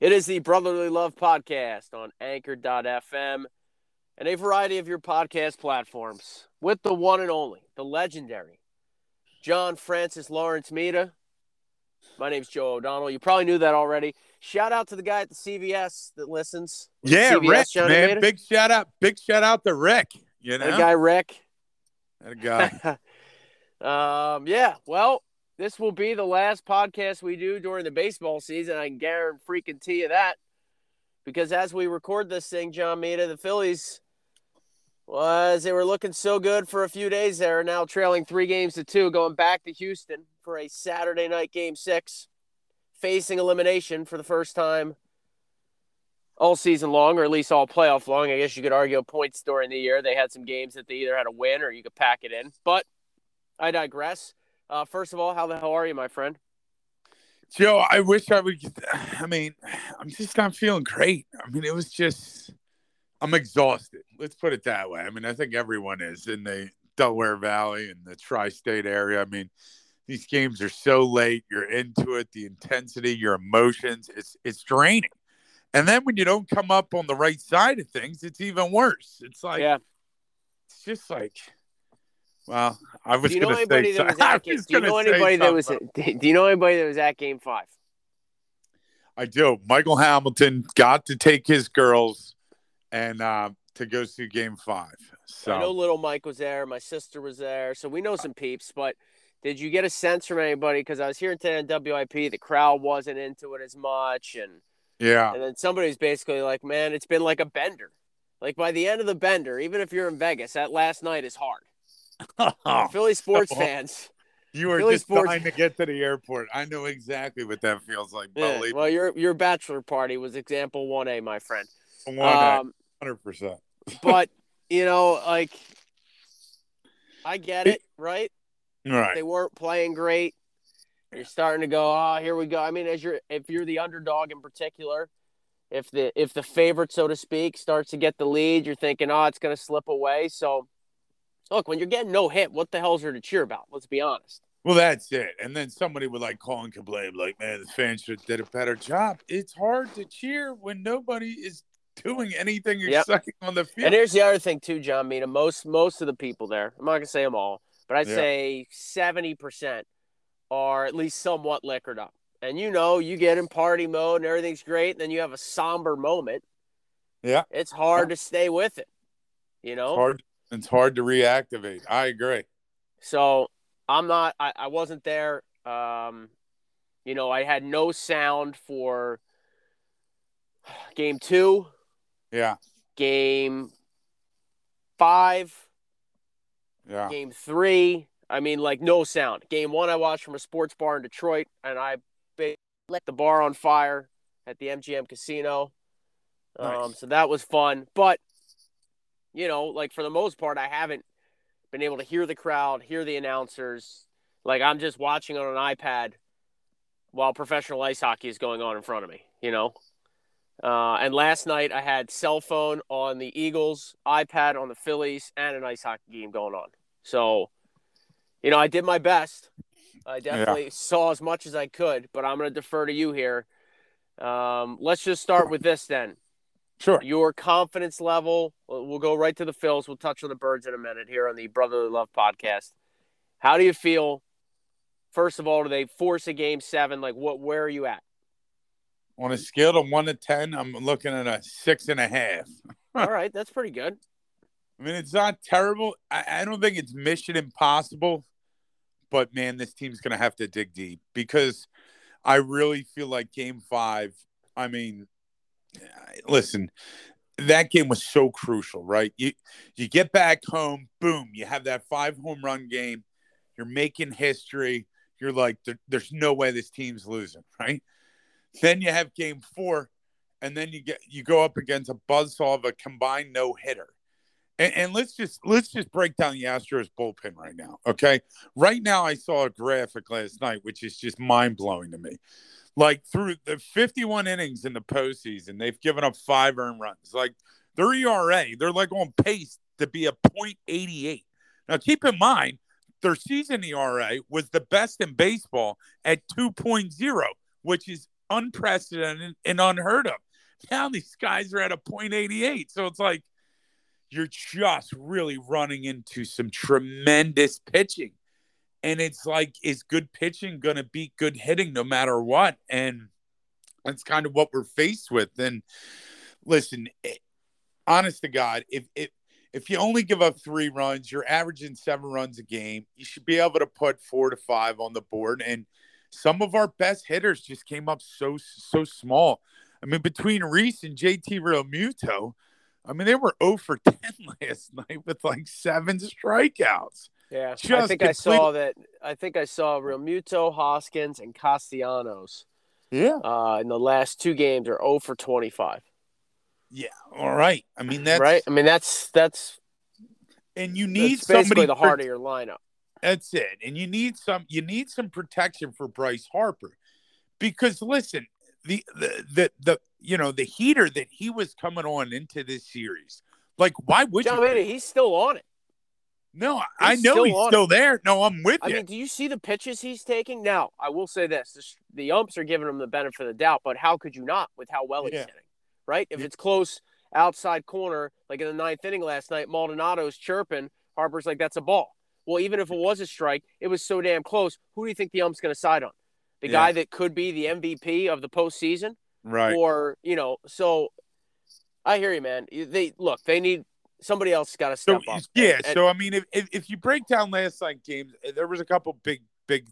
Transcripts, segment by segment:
It is the Brotherly Love Podcast on Anchor.fm and a variety of your podcast platforms with the one and only, the legendary John Francis Lawrence Mita. My name's Joe O'Donnell. You probably knew that already. Shout out to the guy at the CVS that listens. Yeah, CVS, Rick, Johnny man. Mita. Big shout out. Big shout out to Rick. You know, That guy Rick. That guy. um, yeah, well, this will be the last podcast we do during the baseball season. I can guarantee freaking tea you that. Because as we record this thing, John Mita, the Phillies was they were looking so good for a few days there, now trailing three games to two, going back to Houston for a Saturday night game six, facing elimination for the first time all season long, or at least all playoff long. I guess you could argue points during the year. They had some games that they either had a win or you could pack it in. But I digress. Uh, first of all, how the hell are you, my friend? Joe, I wish I would. I mean, I'm just not feeling great. I mean, it was just, I'm exhausted. Let's put it that way. I mean, I think everyone is in the Delaware Valley and the tri state area. I mean, these games are so late. You're into it, the intensity, your emotions, it's, it's draining. And then when you don't come up on the right side of things, it's even worse. It's like, yeah. it's just like, well, I was Do you know going to anybody say, that was so- I at? Game, was do you know anybody that was? something. Do you know anybody that was at Game Five? I do. Michael Hamilton got to take his girls and uh, to go see Game Five. So I know little Mike was there. My sister was there, so we know some peeps. But did you get a sense from anybody? Because I was hearing today on WIP, the crowd wasn't into it as much, and yeah, and then somebody was basically like, "Man, it's been like a bender." Like by the end of the bender, even if you're in Vegas, that last night is hard. Philly sports fans. you were Philly just sports- dying to get to the airport. I know exactly what that feels like. Yeah, well, your your bachelor party was example one A, my friend. Um, hundred percent. but you know, like I get it, right? Right. They weren't playing great. You're starting to go, oh, here we go. I mean, as you're if you're the underdog in particular, if the if the favorite, so to speak, starts to get the lead, you're thinking, oh, it's gonna slip away. So look, when you're getting no hit, what the hell's there to cheer about? Let's be honest. Well, that's it. And then somebody would like call and complain, like, "Man, the fans should have did a better job." It's hard to cheer when nobody is doing anything Yep. exciting on the field. And here's the other thing too, John Mina. Most most of the people there, I'm not gonna say them all, but I'd Yeah. say seventy percent are at least somewhat liquored up. And you know, you get in party mode and everything's great, and then you have a somber moment. Yeah. It's hard to stay with it. You know? It's hard. It's hard to reactivate. I agree. So I'm not I, I wasn't there. Um, you know, I had no sound for game two, Yeah. game five. Yeah. Game three, I mean, like no sound. Game one, I watched from a sports bar in Detroit, and I lit the bar on fire at the MGM Casino. Um, so that was fun. But, you know, like for the most part, I haven't been able to hear the crowd, hear the announcers. Like I'm just watching on an iPad while professional ice hockey is going on in front of me, you know? Uh, and last night I had cell phone on the Eagles, iPad on the Phillies, and an ice hockey game going on. So, you know, I did my best. I definitely saw as much as I could, but I'm going to defer to you here. Um, let's just start with this then. Sure. Your confidence level. We'll we'll go right to the Phils. We'll touch on the Birds in a minute here on the Brotherly Love podcast. How do you feel? First of all, do they force a game seven? Like, what? Where are you at? On a scale of one to ten, I'm looking at a six and a half. All right, that's pretty good. I mean, it's not terrible. I, I don't think it's mission impossible, but man, this team's going to have to dig deep because I really feel like game five. I mean, listen, that game was so crucial, right? You you get back home, boom, you have that five home run game. You're making history. You're like, there, there's no way this team's losing, right? Then you have game four, and then you get you go up against a buzzsaw of a combined no hitter. And, and let's just let's just break down the Astros bullpen right now. Okay. Right now I saw a graphic last night, which is just mind blowing to me. Like through the 51 innings in the postseason, they've given up five earned runs. Like their ERA, they're like on pace to be a 0.88. Now keep in mind, their season ERA was the best in baseball at 2.0, which is unprecedented and unheard of. Now these guys are at a .88. so it's like you're just really running into some tremendous pitching. And it's like, is good pitching going to beat good hitting no matter what? And that's kind of what we're faced with. And listen, eh, honest to God, if, if, if you only give up three runs, you're averaging seven runs a game. You should be able to put four to five on the board. And some of our best hitters just came up so so small. I mean, between Rhys and JT Realmuto, I mean, they were 0 for 10 last night with like seven strikeouts. Yeah, Just I think complete... I saw that. I think I saw Realmuto, Hoskins, and Castellanos. Yeah. Uh, in the last two games are 0 for 25. Yeah. All right. I mean that's right. I mean that's that's and you need somebody the heart of your lineup. That's it. And you need some you need some protection for Bryce Harper. Because listen, the the the, the you know the heater that he was coming on into this series. Like, why would John you? he's still on it. No, he's I know he's still there. No, I'm with I you. I mean, do you see the pitches he's taking? Now, I will say this: the, the umps are giving him the benefit of the doubt, but how could you not with how well he's yeah. hitting? Right? If yeah. it's close outside corner, like in the ninth inning last night, Maldonado's chirping. Harper's like, "That's a ball." Well, even if it was a strike, it was so damn close. Who do you think the ump's going to side on? The yeah. guy that could be the MVP of the postseason, right? Or you know, so I hear you, man. They look, they need somebody else got to step so, up. Yeah. And, so I mean, if, if, if you break down last night games, eh, there was a couple big big,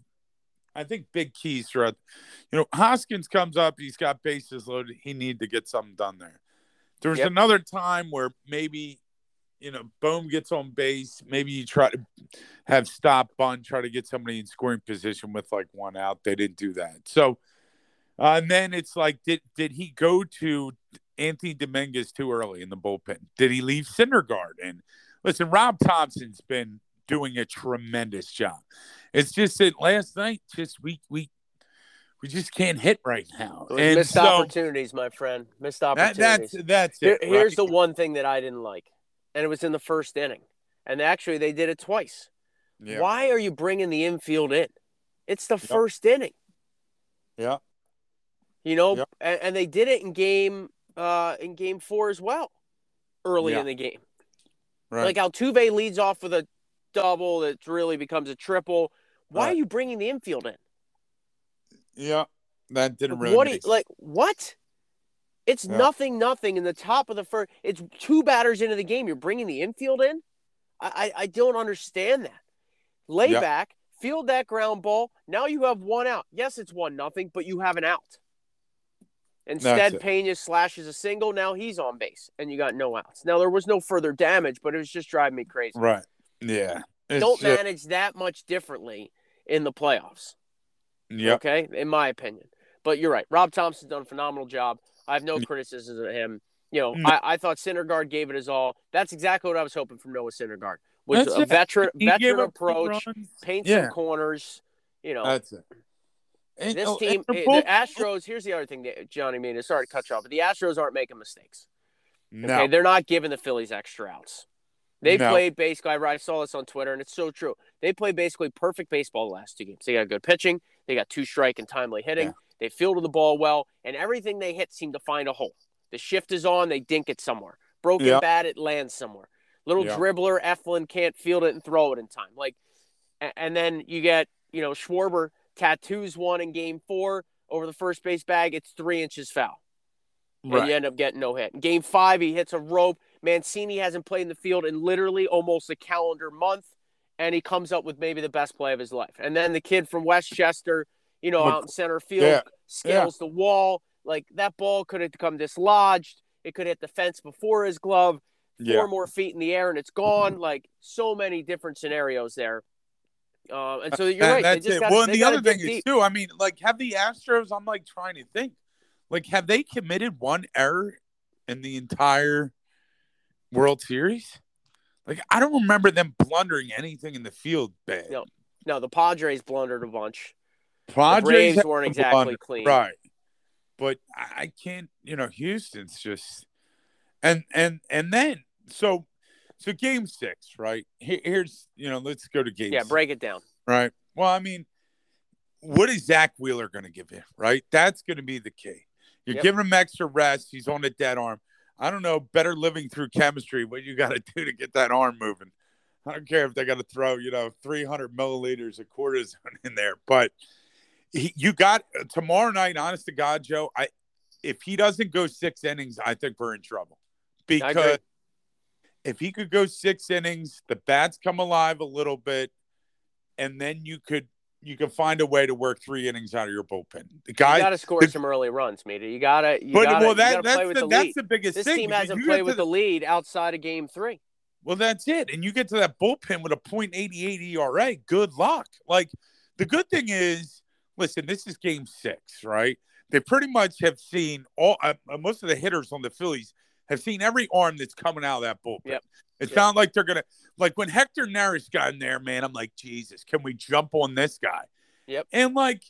I think big keys throughout. You know, Hoskins comes up, he's got bases loaded. He need to get something done there. There was yep. another time where maybe you know, Bohm gets on base. Maybe you try to have stop bunt, try to get somebody in scoring position with like one out. They didn't do that. So, uh, and then it's like, did did he go to Anthony Dominguez too early in the bullpen? Did he leave Syndergaard? And listen, Rob Thomson's been doing a tremendous job. It's just that last night, just we we we just can't hit right now. And missed so, opportunities, my friend. Missed opportunities. That, that's that's it. Here, here's right? the one thing that I didn't like and it was in the first inning. And actually, they did it twice. Yeah. Why are you bringing the infield in? It's the yep. first inning. Yeah. You know, yep. and, and, they did it in game uh in game four as well, early yeah. in the game. Right. Like Altuve leads off with a double that really becomes a triple. Why right. are you bringing the infield in? Yeah, that didn't really. What? You, like what? It's yeah. nothing, nothing in the top of the first. It's two batters into the game. You're bringing the infield in. I, I, I don't understand that. Lay yeah. back, field that ground ball. Now you have one out. Yes, it's one nothing, but you have an out. Instead, Pena slashes a single. Now he's on base, and you got no outs. Now there was no further damage, but it was just driving me crazy. Right? Yeah. It's don't just... manage that much differently in the playoffs. Yeah. Okay, in my opinion. But you're right. Rob Thomson's done a phenomenal job. I have no criticisms of him. You know, I, I thought Syndergaard gave it his all. That's exactly what I was hoping from Noah Syndergaard. Was That's a it. veteran he veteran approach, paint yeah. some corners. You know, That's it. And, this oh, team, eh, the Astros. Here's the other thing, that Johnny. Mean, sorry to cut you off, but the Astros aren't making mistakes. No. Okay, they're not giving the Phillies extra outs. They no. played basically. I saw this on Twitter, and it's so true. They played basically perfect baseball the last two games. They got good pitching. They got two strike and timely hitting. Yeah. They fielded the ball well, and everything they hit seemed to find a hole. The shift is on, they dink it somewhere. Broken yep. bat, it lands somewhere. Little yep. dribbler, Eflin can't field it and throw it in time. Like, and then you get you know Schwarber tattoos one in game four over the first base bag. It's three inches foul. Right. And you end up getting no hit. In game five, he hits a rope. Mancini hasn't played in the field in literally almost a calendar month, and he comes up with maybe the best play of his life. And then the kid from Westchester you know, out in center field, yeah. scales yeah. the wall. Like that ball could have come dislodged. It could hit the fence before his glove, four yeah. more feet in the air, and it's gone. Like so many different scenarios there. Uh, and so you're right. That's it. Gotta, well, and the other thing deep. is too. I mean, like, have the Astros? I'm like trying to think. Like, have they committed one error in the entire World Series? Like, I don't remember them blundering anything in the field bad. No, no, the Padres blundered a bunch. Padres the weren't exactly clean, right? But I can't, you know, Houston's just, and and and then so so game six, right? Here's you know, let's go to game. Yeah, six, break it down. Right. Well, I mean, what is Zack Wheeler going to give you? Right, that's going to be the key. You're Yep. giving him extra rest. He's on a dead arm. I don't know. Better living through chemistry. What you got to do to get that arm moving. I don't care if they got to throw, you know, 300 milliliters of cortisone in there, but he, you got tomorrow night. Honest to God, Joe, I if he doesn't go six innings, I think we're in trouble because if he could go six innings, the bats come alive a little bit, and then you could you could find a way to work three innings out of your bullpen. The You guy, got to score the- some early runs, Mita. You gotta, you but gotta, well, that that's play the, with the that's the biggest This thing. team hasn't played with to the lead outside of Game Three. Well, that's it. And you get to that bullpen with a .88 ERA. Good luck. Like the good thing is, listen, this is Game Six, right? They pretty much have seen all. Uh, uh, most of the hitters on the Phillies have seen every arm that's coming out of that bullpen. Yep. It's Yep. not like they're gonna like when Hector Neris got in there, man. I'm like, Jesus, can we jump on this guy? Yep. And like,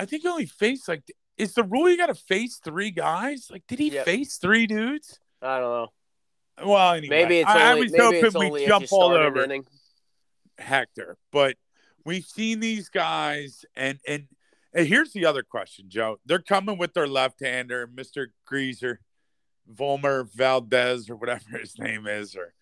I think he only faced like, is the rule you got to face three guys? Like, did he Yep. face three dudes? I don't know. Well, anyway, Maybe it's I, I was hoping we jump all over inning. Hector, but we've seen these guys, and and and here's the other question, Joe. They're coming with their left-hander, Mister Greaser, Volmer Valdez, or whatever his name is, or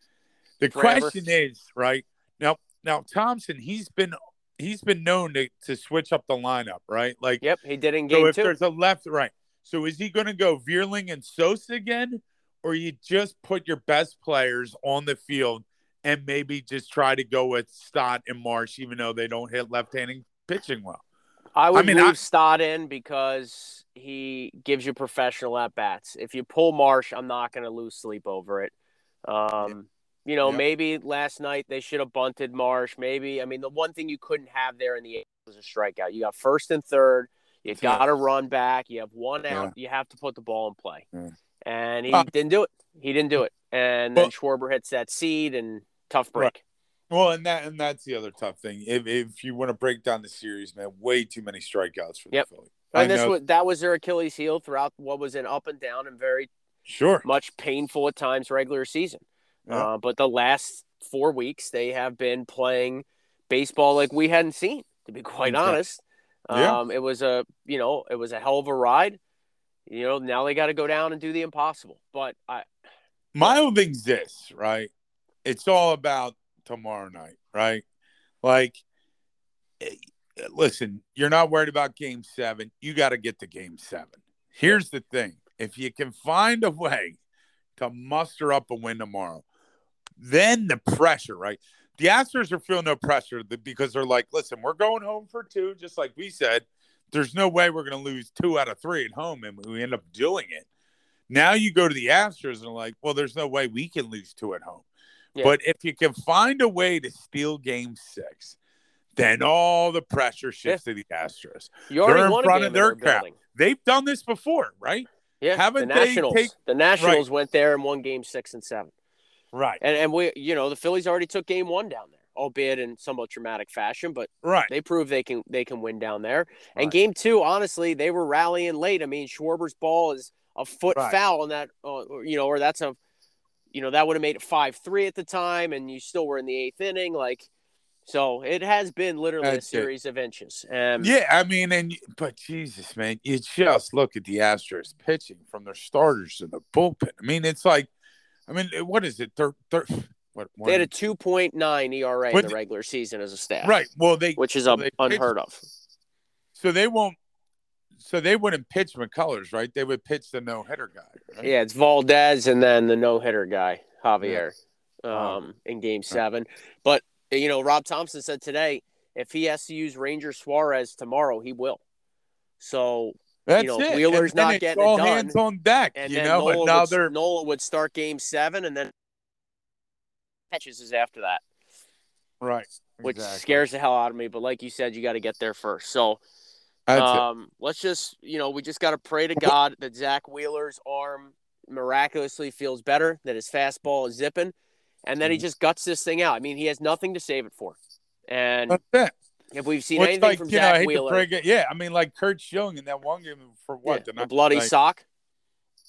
the Forever. question is right now. Now Thomson, he's been he's been known to, to switch up the lineup, right? Like Yep, he did in game so if Two. there's a left, right. So is he going to go Vierling and Sosa again, or you just put your best players on the field and maybe just try to go with Stott and Marsh, even though they don't hit left-handed pitching well? I would mean, leave I- Stott in because he gives you professional at bats. If you pull Marsh, I'm not going to lose sleep over it. Um, You know, Yeah. maybe last night they should have bunted Marsh. Maybe, I mean, the one thing you couldn't have there in the eighth was a strikeout. You got first and third. You got to run back. You have one Yeah. out. You have to put the ball in play. Yeah. And he Uh, didn't do it. He didn't do it. And then Well- Schwarber hits that seed and tough break. Right. Well, and that and that's the other tough thing. If if you want to break down the series, man, way too many strikeouts for Yep. the Phillies. I And this know- was that was their Achilles heel throughout what was an up and down and very sure. much painful at times regular season. Yeah. Uh, but the last four weeks, they have been playing baseball like we hadn't seen. To be quite Exactly. honest, Yeah. um, it was a you know it was a hell of a ride. You know now they got to go down and do the impossible. But I My thing's this, right? It's all about tomorrow night, right? Like, eh, listen, you're not worried about game seven. You got to get to game seven. Here's the thing if you can find a way to muster up a win tomorrow, then the pressure, right? The Astros are feeling no pressure because they're like, listen, we're going home for two, just like we said. There's no way we're going to lose two out of three at home, and we end up doing it. Now you go to the Astros and like, well, there's no way we can lose two at home. Yeah. But if you can find a way to steal game six, then all the pressure shifts to the Astros. you They're in front of their crowd. Building. They've done this before, right? Yeah, Haven't the they Nationals. take- the Nationals went there and won game six and seven. Right. And and we you know the Phillies already took game one down there, albeit in somewhat dramatic fashion, but Right. they proved they can they can win down there. And game two, honestly, they were rallying late. I mean, Schwarber's ball is a foot Right. foul on that, uh, you know, or that's a, you know, that would have made it five three at the time, and you still were in the eighth inning. Like, so it has been literally That's a it. series of inches. Um, Yeah, I mean, and but Jesus, man, you just look at the Astros pitching from their starters to the bullpen. I mean, it's like, I mean, what is it? They're, they're what? they had a two point nine ERA in the regular season as a staff, right. Well, they Which is a, they unheard of. So they won't. So they wouldn't pitch McCullers, right? They would pitch the no hitter guy. Right? Yeah, it's Valdez and then the no hitter guy, Javier, Wow. um, in game seven. But, you know, Rob Thomson said today if he has to use Ranger Suarez tomorrow, he will. So, That's know, it. Wheeler's not getting it done. hands on deck. and you know, Nola, now would, Nola would start game seven and then catches is after that, right, which exactly. scares the hell out of me. But like you said, you got to get there first. So. Um, let's just, you know, we just got to pray to God that Zack Wheeler's arm miraculously feels better, that his fastball is zipping, and then he Mhm. just guts this thing out. I mean, he has nothing to save it for. And if we've seen Well, anything like, from you know, I Zack Wheeler, it. Yeah, I mean, like Curt Schilling in that one game for what? the the bloody like, sock.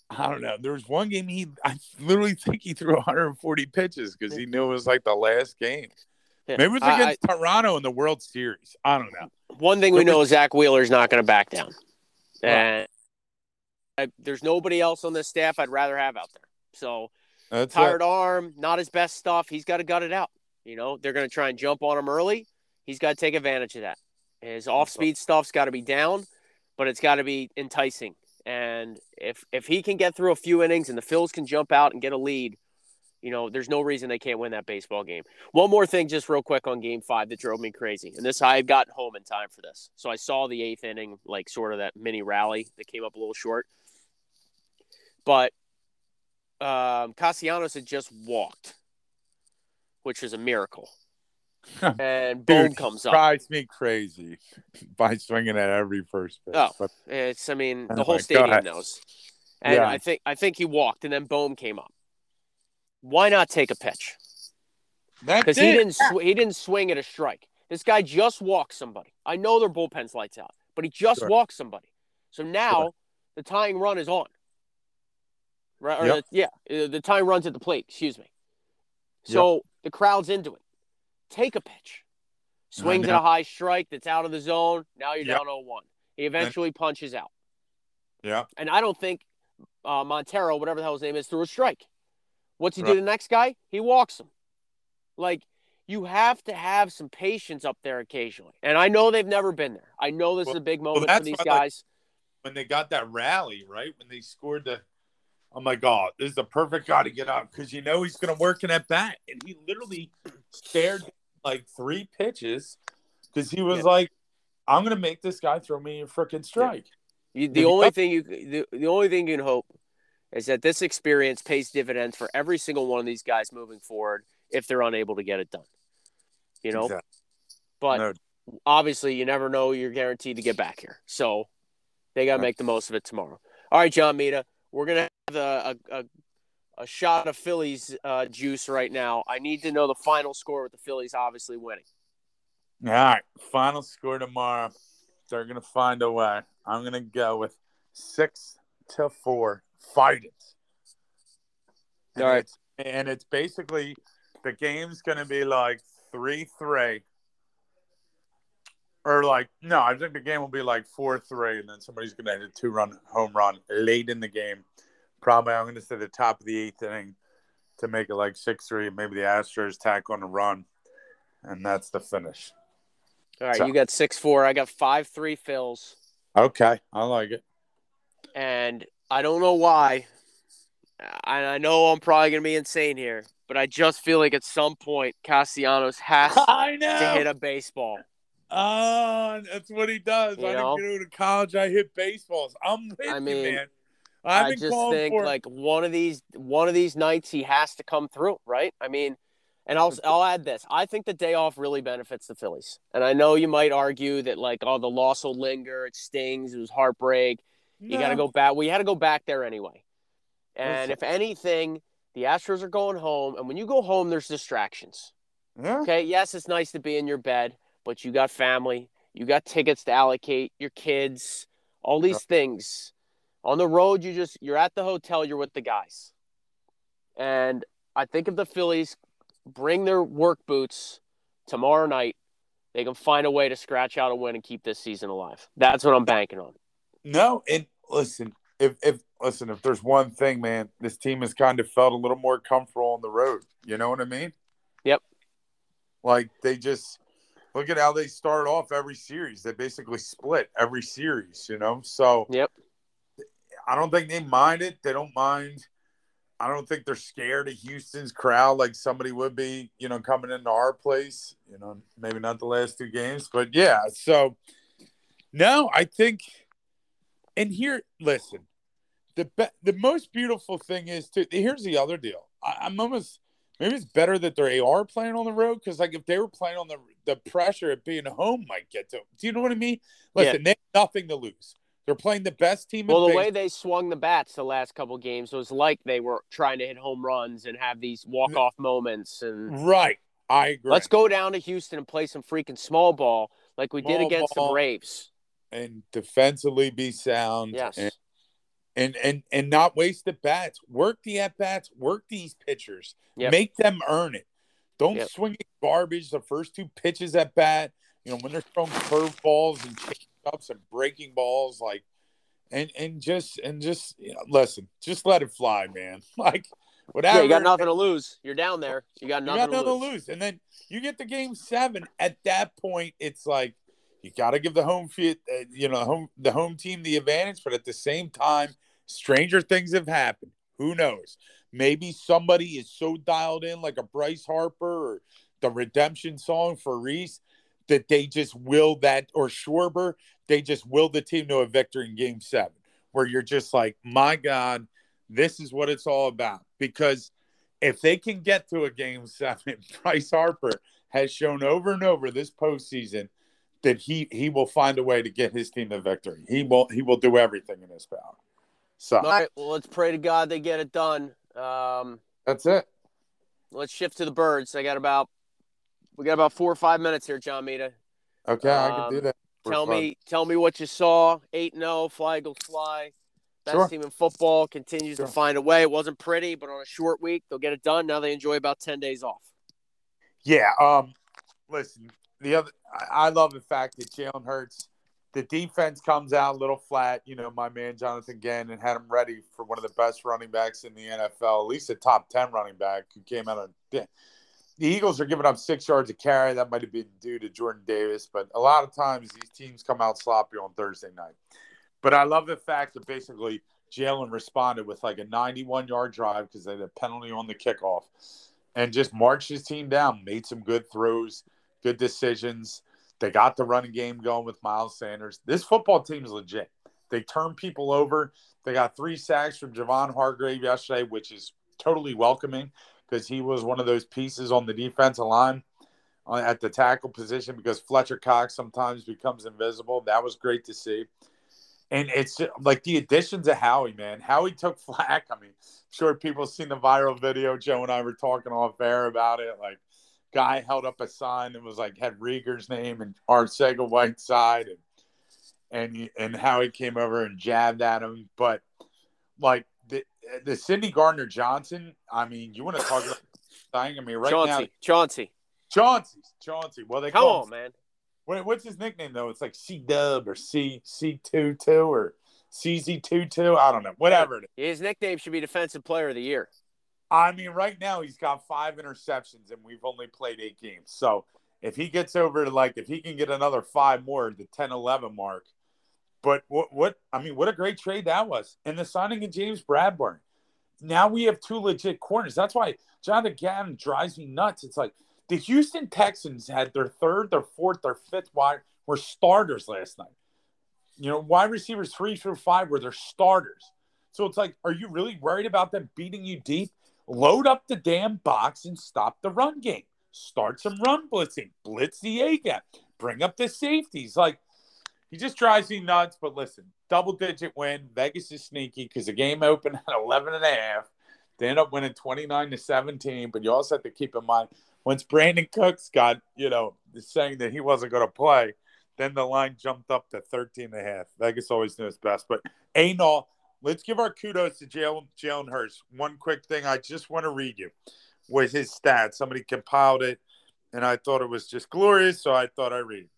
I don't know. There was one game he, I literally think he threw 140 pitches because he knew it was like the last game. Maybe it's I- against Toronto in the World Series. I don't know. One thing we know is Zack Wheeler's not going to back down, and I, there's nobody else on this staff I'd rather have out there. So That's tired it. arm, not his best stuff. He's got to gut it out. You know, they're going to try and jump on him early. He's got to take advantage of that. His off-speed stuff's got to be down, but it's got to be enticing. And if if he can get through a few innings and the Phils can jump out and get a lead, you know, there's no reason they can't win that baseball game. One more thing, just real quick on Game Five that drove me crazy, and this I gotten home in time for this, so I saw the eighth inning, like sort of that mini rally that came up a little short, but um, Castellanos had just walked, which was a miracle, and Bohm Dude, comes up. drives me crazy by swinging at every first pitch. Oh. But It's, I mean, the whole stadium knows. And Yeah. I think I think he walked, and then Bohm came up. Why not take a pitch? Because he didn't sw- he didn't swing at a strike. This guy just walked somebody. I know their bullpen's lights out, but he just Sure. walked somebody. So now the tying run is on. Right? Or Yep. the, yeah, uh, the tying run's at the plate. Excuse me. So the crowd's into it. Take a pitch. Swings at a high strike that's out of the zone. Now you're Yep. down 0-1. He eventually punches out. Yeah. And I don't think uh, Montero, whatever the hell his name is, threw a strike. What's he do Right. to the next guy? He walks him. Like, you have to have some patience up there occasionally. And I know they've never been there. I know this is a big well, moment for these why, like, guys. when they got that rally, right? When they scored the, oh my oh, this is the perfect guy to get out because you know he's going to work in at bat, and he literally stared like three pitches because he was Yeah. like, I'm going to make this guy throw me a freaking strike. You, the you only thing you the, the only thing you can hope is that this experience pays dividends for every single one of these guys moving forward if they're unable to get it done. You know, Exactly. but No. obviously you never know you're guaranteed to get back here. So they got to make the most of it tomorrow. All right, John Mita, we're gonna have a a, a, shot of Phillies uh, juice right now. I need to know the final score with the Phillies obviously winning. All right, final score tomorrow. They're going to find a way. I'm going to go with six to four. Fight it. And All right. It's, and it's basically the game's going to be like three three. Or like no, I think the game will be like four three, and then somebody's going to hit a two run home run late in the game. Probably I'm going to say the top of the eighth inning to make it like six three. Maybe the Astros tack on a run, and that's the finish. All right, So- you got six four. I got five three Phils. Okay, I like it. and I don't know why. I, I know I'm probably gonna be insane here, but I just feel like at some point Castellanos has to hit a baseball. Oh, that's what he does. You I know? didn't go to college. I hit baseballs. I'm with I you, man. I've I just think like one of these one of these nights he has to come through, right? I mean, and I'll I'll add this. I think the day off really benefits the Phillies. And I know you might argue that like oh the loss will linger, it stings, it was heartbreak. You got to go back. We had to go back there anyway. And Listen. if anything, the Astros are going home, and when you go home, there's distractions. Yeah. Okay, yes, it's nice to be in your bed, but you got family, you got tickets to allocate, your kids, all these things. On the road, you just you're at the hotel, you're with the guys. And I think if the Phillies bring their work boots tomorrow night, they can find a way to scratch out a win and keep this season alive. That's what I'm banking on. No, and listen, if if listen, if there's one thing, man, this team has kind of felt a little more comfortable on the road. You know what I mean? Yep. Like they just look at how they start off every series. They basically split every series, you know? So Yep. I don't think they mind it. They don't mind. I don't think they're scared of Houston's crowd like somebody would be, you know, coming into our place. You know, maybe not the last two games, but yeah. So, no, I think, and here, listen, the be- the most beautiful thing is to here's the other deal. I, I'm almost maybe it's better that they are AR playing on the road because like if they were playing on the the pressure of being home might get to. Do you know what I mean? Listen, they have nothing to lose. They're playing the best team. in Well, the baseball. way they swung the bats the last couple games was like they were trying to hit home runs and have these walk off moments. And right, I agree. let's go down to Houston and play some freaking small ball like we did against ball. the Braves. And defensively be sound. Yes. And, and and and not waste the bats. Work the at bats. Work these pitchers. Yep. Make them earn it. Don't Yep. swing at garbage the first two pitches at bat. You know, when they're throwing curveballs and change ups and breaking balls, like and and just and just you know, listen, just let it fly, man. Like whatever. Yeah, you got nothing to lose. You're down there. You got You nothing, to, lose. to lose. And then you get the game seven. At that point, it's like you got to give the home field, uh, you know, home the home team the advantage. But at the same time, stranger things have happened. Who knows? Maybe somebody is so dialed in, like a Bryce Harper or the redemption song for Rhys, that they just will that, or Schwarber, they just will the team to a victory in game seven, where you're just like, my God, this is what it's all about. Because if they can get to a game seven, Bryce Harper has shown over and over this postseason that he he will find a way to get his team a victory. He will he will do everything in his power. So All right. Well, let's pray to God they get it done. Um, that's it. let's shift to the birds. I got about we got about four or five minutes here, John Mita. Okay, I can Um, do that. Tell fun. me, tell me what you saw. Eight and zero, fly Eagles fly. Best Sure. team in football continues Sure. to find a way. It wasn't pretty, but on a short week, they'll get it done. Now they enjoy about ten days off. Yeah. Um. Listen, the other I, love the fact that Jalen Hurts, the defense comes out a little flat. You know, my man Jonathan Gannon had him ready for one of the best running backs in the NFL, at least a top ten running back who came out of. The Eagles are giving up six yards a carry. That might have been due to Jordan Davis, but a lot of times these teams come out sloppy on Thursday night. But I love the fact that basically Jalen responded with like a 91 yard drive because they had a penalty on the kickoff and just marched his team down, made some good throws, good decisions. They got the running game going with Miles Sanders. This football team is legit. They turn people over. They got three sacks from Javon Hargrave yesterday, which is totally welcoming because he was one of those pieces on the defensive line uh, at the tackle position because Fletcher Cox sometimes becomes invisible. That was great to see. And it's like the additions of Howie, man. Howie took flack. I mean, sure people seen the viral video. Joe and I were talking off air about it. Like, guy held up a sign that was like had Reagor's name and Arcega Whiteside, and and and Howie came over and jabbed at him. But like the the Sidney Gardner Johnson, I mean, you want to talk about thing? I mean, right now, Chauncey, Chauncey, Chauncey, Chauncey. Well, they come call on, man. what, what's his nickname though? It's like C Dub or C C two two or CZ two two. I don't know. Whatever. His nickname should be Defensive Player of the Year. I mean, right now he's got five interceptions and we've only played eight games. So if he gets over to like if he can get another five more, the 10 11 mark. But what what I mean, what a great trade that was. And the signing of James Bradberry. Now we have two legit corners. That's why Jonathan Gannon drives me nuts. It's like the Houston Texans had their third, their fourth, their fifth wide were starters last night. You know, wide receivers three through five were their starters. So it's like, are you really worried about them beating you deep? Load up the damn box and stop the run game. Start some run blitzing. Blitz the A gap. Bring up the safeties. Like, he just drives me nuts. But listen, double digit win. Vegas is sneaky because the game opened at 11 and a half. They end up winning 29 to 17. But you also have to keep in mind once Brandin Cooks got, you know, saying that he wasn't going to play, then the line jumped up to 13 and a half. Vegas always knows best. But ain't all. Let's give our kudos to Jalen, Jalen Hurts. One quick thing I just want to read you with his stats. Somebody compiled it, and I thought it was just glorious, so I thought I'd read it.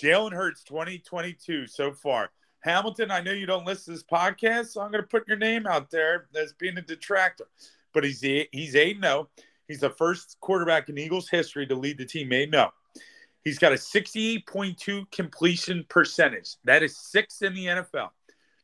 Jalen Hurts 2022 so far. Hamilton, I know you don't listen to this podcast, so I'm going to put your name out there as being a detractor. But he's he's 8 0. He's the first quarterback in Eagles history to lead the team 8 0. He's got a 68.2 completion percentage. That is sixth in the NFL.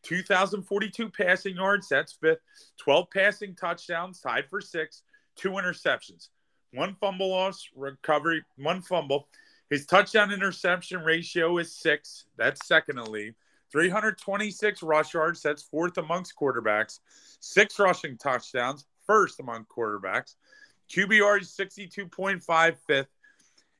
2,042 passing yards, that's fifth. 12 passing touchdowns, tied for sixth. Two interceptions, one fumble loss, recovery, one fumble. His touchdown interception ratio is six. That's second in the league. 326 rush yards. That's fourth amongst quarterbacks. Six rushing touchdowns. First among quarterbacks. QBR is 62.5, fifth.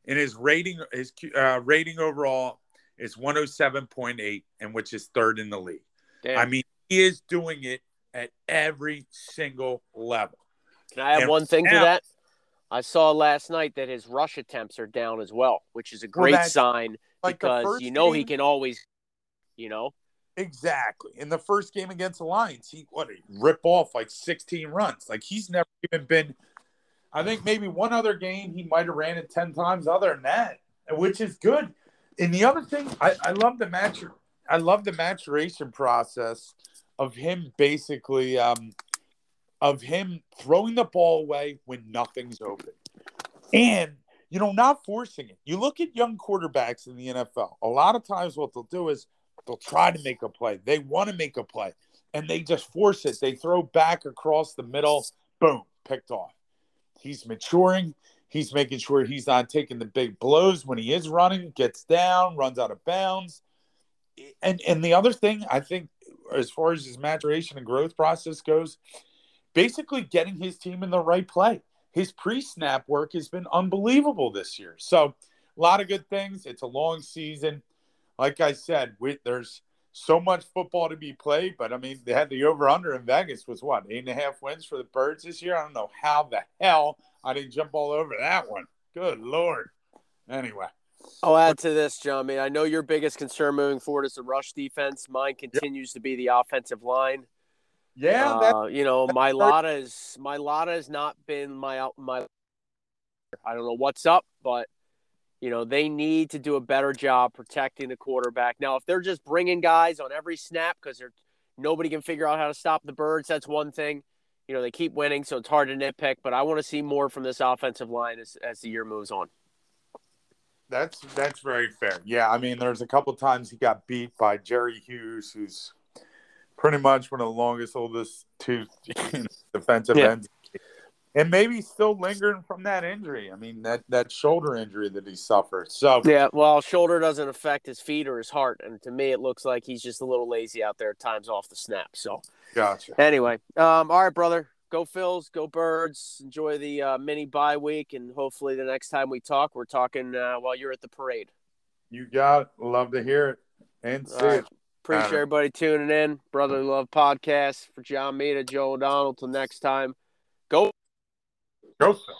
And his rating, his uh, rating overall is 107.8, and which is third in the league. Damn. I mean, he is doing it at every single level. Can I have and one thing to that? I saw last night that his rush attempts are down as well, which is a great that's- sign Like because you know he can always, you know, Exactly. In the first game against the Lions, he what he rip off like 16 runs. Like he's never even been I think maybe one other game he might have ran it 10 times other than that, which is good. And the other thing, I, I love the match. I love the maturation process of him basically um, of him throwing the ball away when nothing's open. And you know, not forcing it. You look at young quarterbacks in the NFL, a lot of times what they'll do is they'll try to make a play. They want to make a play and they just force it. They throw back across the middle, boom, picked off. He's maturing. He's making sure he's not taking the big blows when he is running, gets down, runs out of bounds. And and the other thing I think as far as his maturation and growth process goes, basically getting his team in the right play his pre-snap work has been unbelievable this year. So a lot of good things. It's a long season. Like I said, we, there's so much football to be played, but I mean, they had the over/under in Vegas was what eight and a half wins for the Birds this year. I don't know how the hell I didn't jump all over that one. Good lord. Anyway. I'll add to this, John. I mean, I know your biggest concern moving forward is the rush defense. Mine continues yep. to be the offensive line. Yeah, uh, you know, Mailata is Mailata has not been my my. I don't know what's up, but you know they need to do a better job protecting the quarterback. Now, if they're just bringing guys on every snap because they're nobody can figure out how to stop the birds, that's one thing. You know they keep winning, so it's hard to nitpick. But I want to see more from this offensive line as as the year moves on. That's that's very fair. Yeah, I mean, there's a couple times he got beat by Jerry Hughes, who's pretty much one of the longest, oldest two defensive yeah. ends, and maybe still lingering from that injury. I mean that that shoulder injury that he suffered. So yeah, well, shoulder doesn't affect his feet or his heart, and to me, it looks like he's just a little lazy out there at times off the snap. So gotcha. Anyway, um, all right, brother. Go Phils, go Birds. Enjoy the uh, mini bye week, and hopefully the next time we talk, we're talking uh, while you're at the parade. You got it. Love to hear it and see right. it. Appreciate everybody tuning in. Brotherly Love Podcast for John Mita, Joe O'Donnell. Till next time, go. Go, Phil.